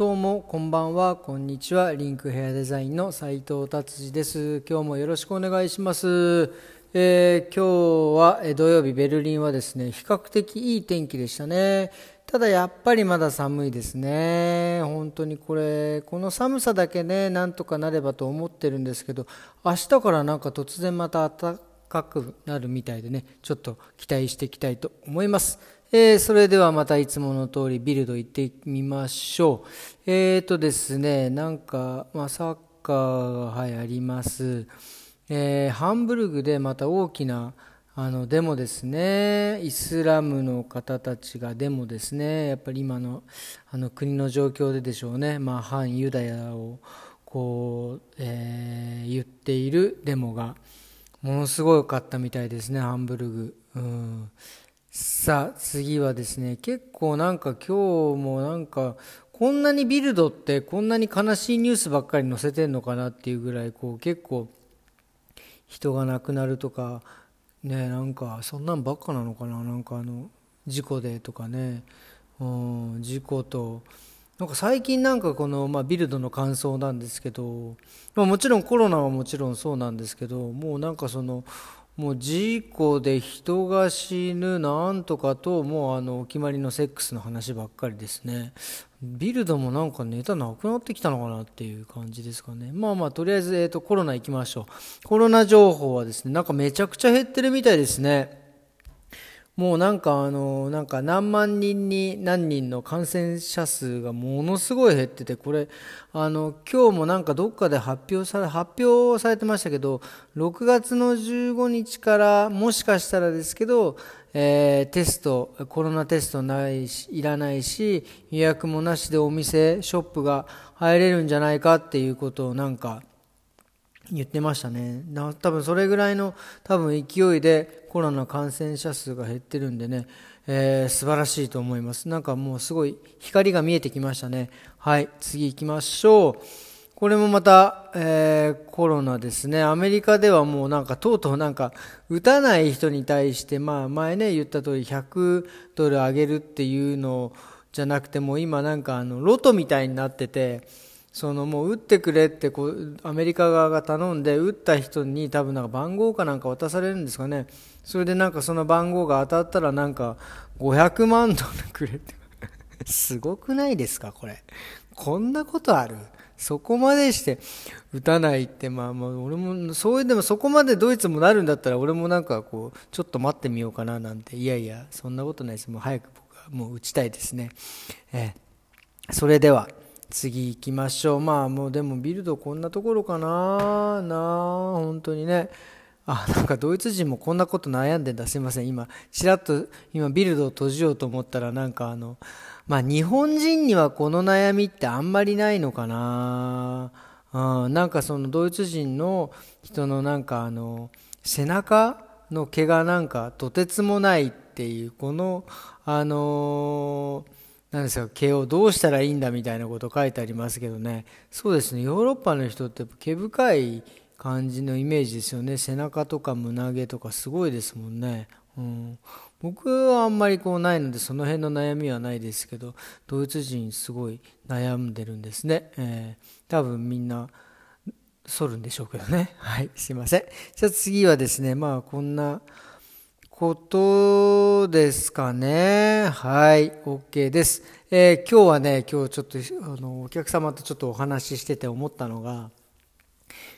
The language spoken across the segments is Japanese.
どうもこんばんは。こんにちは。リンクヘアデザインの斉藤達治です。今日もよろしくお願いします、えー今日はえ土曜日ベルリンはですね比較的いい天気でしたね。ただやっぱりまだ寒いですね。本当にこれこの寒さだけねなんとかなればと思ってるんですけど明日からなんか突然また暖かくなるみたいでねちょっと期待していきたいと思います。えーそれではまたいつもの通りビルド行ってみましょう。えーとですね、なんか、まあ、サッカーが、はい、あります。えーハンブルグでまた大きなあのデモですね、イスラムの方たちがデモですね、やっぱり今のあの国の状況ででしょうね、まあ、反ユダヤをこう、え言っているデモがものすごかったみたいですね、ハンブルグ。うんさあ次はですね結構なんか今日もなんかこんなにビルドってこんなに悲しいニュースばっかり載せてんのかなっていうぐらいこう結構人が亡くなるとかねなんかそんなんばっかなのかななんかあの事故でとかね。うん事故と。なんか最近なんかこの、まあ、ビルドの感想なんですけど、ま、もちろんコロナはもちろんそうなんですけどもうなんかそのもう事故で人が死ぬなんとかともうあのお決まりのセックスの話ばっかりですね。ビルドもなんかネタなくなってきたのかなっていう感じですかね。まあまあとりあえず、えー、とコロナ行きましょう。コロナ情報はですねなんかめちゃくちゃ減ってるみたいですね。もうなんかあのなんか何万人に何人の感染者数がものすごい減っててこれあの今日もなんかどっかで発表され発表されてましたけど6月の15日からもしかしたらですけど、えーテストコロナテストないしいらないし予約もなしでお店ショップが入れるんじゃないかっていうことをなんか言ってましたね。な多分それぐらいの多分勢いでコロナ感染者数が減ってるんでね、えー素晴らしいと思います。なんかもうすごい光が見えてきましたね。はい次行きましょう。これもまた、えーコロナですね。アメリカではもうなんかとうとうなんか打たない人に対してまあ前ね言った通り100ドル上げるっていうのじゃなくてもう今なんかあのロトみたいになっててそのもう打ってくれってこうアメリカ側が頼んで打った人に多分なんか番号かなんか渡されるんですかね。それでなんかその番号が当たったらなんか500万ドルくれって。すごくないですかこれ。こんなことある。そこまでして打たないってまあまあ俺もそういうでもそこまでドイツもなるんだったら俺もなんかこうちょっと待ってみようかななんて。いやいやそんなことないです。もう早く僕はもう打ちたいですね。ええ。それでは。次行きましょう。まあもうでもビルドこんなところかな。なあ本当にね。あなんかドイツ人もこんなこと悩んでんだ。すいません。今ちらっと今ビルドを閉じようと思ったらなんかあのまあ日本人にはこの悩みってあんまりないのかな。うんなんかそのドイツ人の人のなんかあの背中の毛がなんかとてつもないっていうこのあのなんですか毛をどうしたらいいんだみたいなこと書いてありますけどね。そうですね。ヨーロッパの人って毛深い感じのイメージですよね。背中とか胸毛とかすごいですもんね、うん、僕はあんまりこうないのでその辺の悩みはないですけどドイツ人すごい悩んでるんですね、えー多分みんな剃るんでしょうけどね。はい。すいません。じゃあ次はですね。まあこんなことですかね。はい、OK です。えー今日はね、今日ちょっとあのお客様とちょっとお話ししてて思ったのが、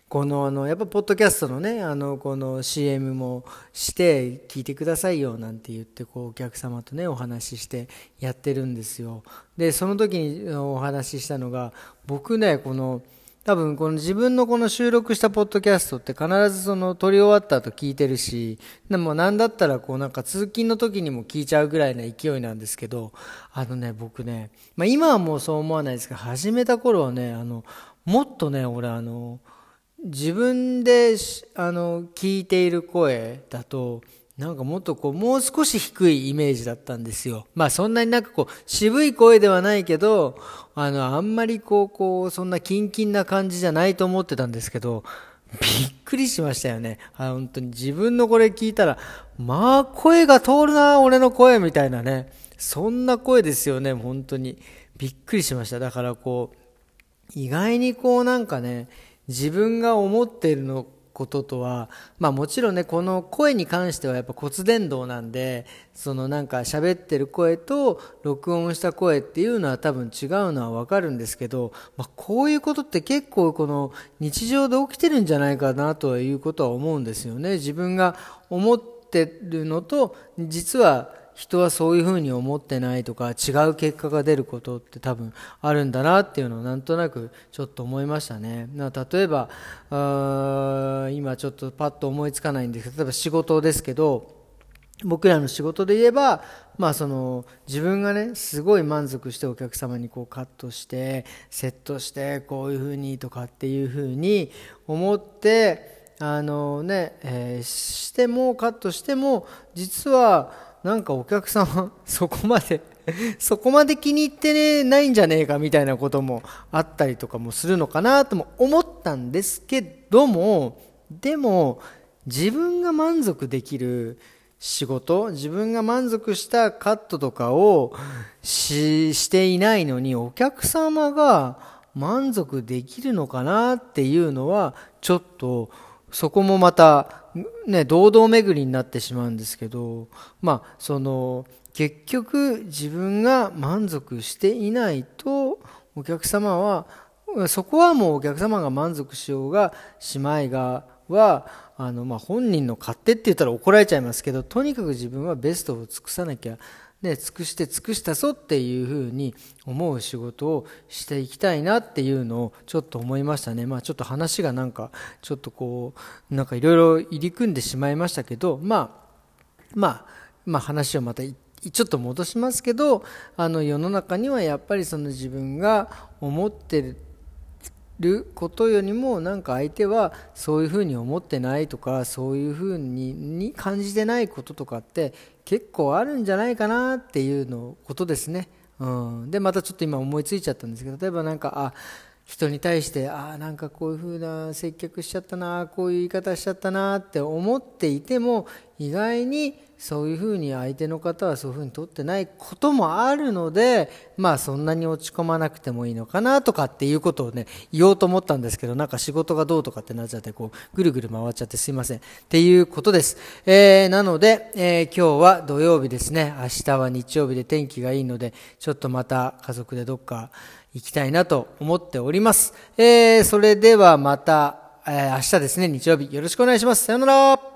このあのやっぱポッドキャストのねあのこの CM もして聞いてくださいよなんて言ってこうお客様とねお話ししてやってるんですよでその時にお話ししたのが僕ねこの多分この自分のこの収録したポッドキャストって必ずその撮り終わった後聞いてるしでもなんだったらこうなんか通勤の時にも聞いちゃうぐらいな勢いなんですけどあのね僕ね、まあ、今はもうそう思わないですけど始めた頃はねあのもっとね俺あの自分であの聞いている声だとなんかもっとこうもう少し低いイメージだったんですよ。まあそんなになんかこう渋い声ではないけどあのあんまりこうこうそんなキンキンな感じじゃないと思ってたんですけどびっくりしましたよね。あ本当に。自分のこれ聞いたらまあ声が通るな俺の声みたいなね。そんな声ですよね、本当に。びっくりしました。だからこう、意外にこうなんかね、自分が思っているのこととは、まあもちろんね、この声に関してはやっぱ骨伝導なんで、そのなんか喋ってる声と録音した声っていうのは多分違うのはわかるんですけど、まあこういうことって結構この日常で起きてるんじゃないかなということは思うんですよね。自分が思ってるのと、実は人はそういうふうに思ってないとか違う結果が出ることって多分あるんだなっていうのをなんとなくちょっと思いましたね。例えばあ今ちょっとパッと思いつかないんですけど例えば仕事ですけど僕らの仕事で言えば、まあ、その自分がねすごい満足してお客様にこうカットしてセットしてこういうふうにとかっていうふうに思ってあのね、えー、してもカットしても実はなんかお客様、そこまで そこまで気に入ってね、ないんじゃねえかみたいなこともあったりとかもするのかなとも思ったんですけども、でも、自分が満足できる仕事、自分が満足したカットとかをししていないのに、お客様が満足できるのかなっていうのは、ちょっと、そこもまた、ね、堂々巡りになってしまうんですけど、まあ、その、結局自分が満足していないと、お客様は、そこはもうお客様が満足しようが、しまいがは、あの、まあ、本人の勝手って言ったら怒られちゃいますけど、とにかく自分はベストを尽くさなきゃね、尽くして尽くしたぞっていうふうに思う仕事をしていきたいなっていうのをちょっと思いましたね。まあちょっと話がなんかちょっとこうなんかいろいろ入り組んでしまいましたけど、まあまあまあ話をまたちょっと戻しますけど、あの世の中にはやっぱりその自分が思ってるることよりもなんか相手はそういうふうに思ってないとかそういうふうにに感じてないこととかって結構あるんじゃないかなっていうのことですね。うん、でまたちょっと今思いついちゃったんですけど例えばなんかあ人に対してああなんかこういうふうな接客しちゃったなこういう言い方しちゃったなって思っていても意外にそういうふうに相手の方はそういうふうに取ってないこともあるので、まあそんなに落ち込まなくてもいいのかなとかっていうことをね、言おうと思ったんですけど、なんか仕事がどうとかってなっちゃって、こう、ぐるぐる回っちゃってすいません。っていうことです。えー、なので、えー、今日は土曜日ですね。明日は日曜日で天気がいいので、ちょっとまた家族でどっか行きたいなと思っております。えー、それではまた、えー、明日ですね、日曜日よろしくお願いします。さよなら。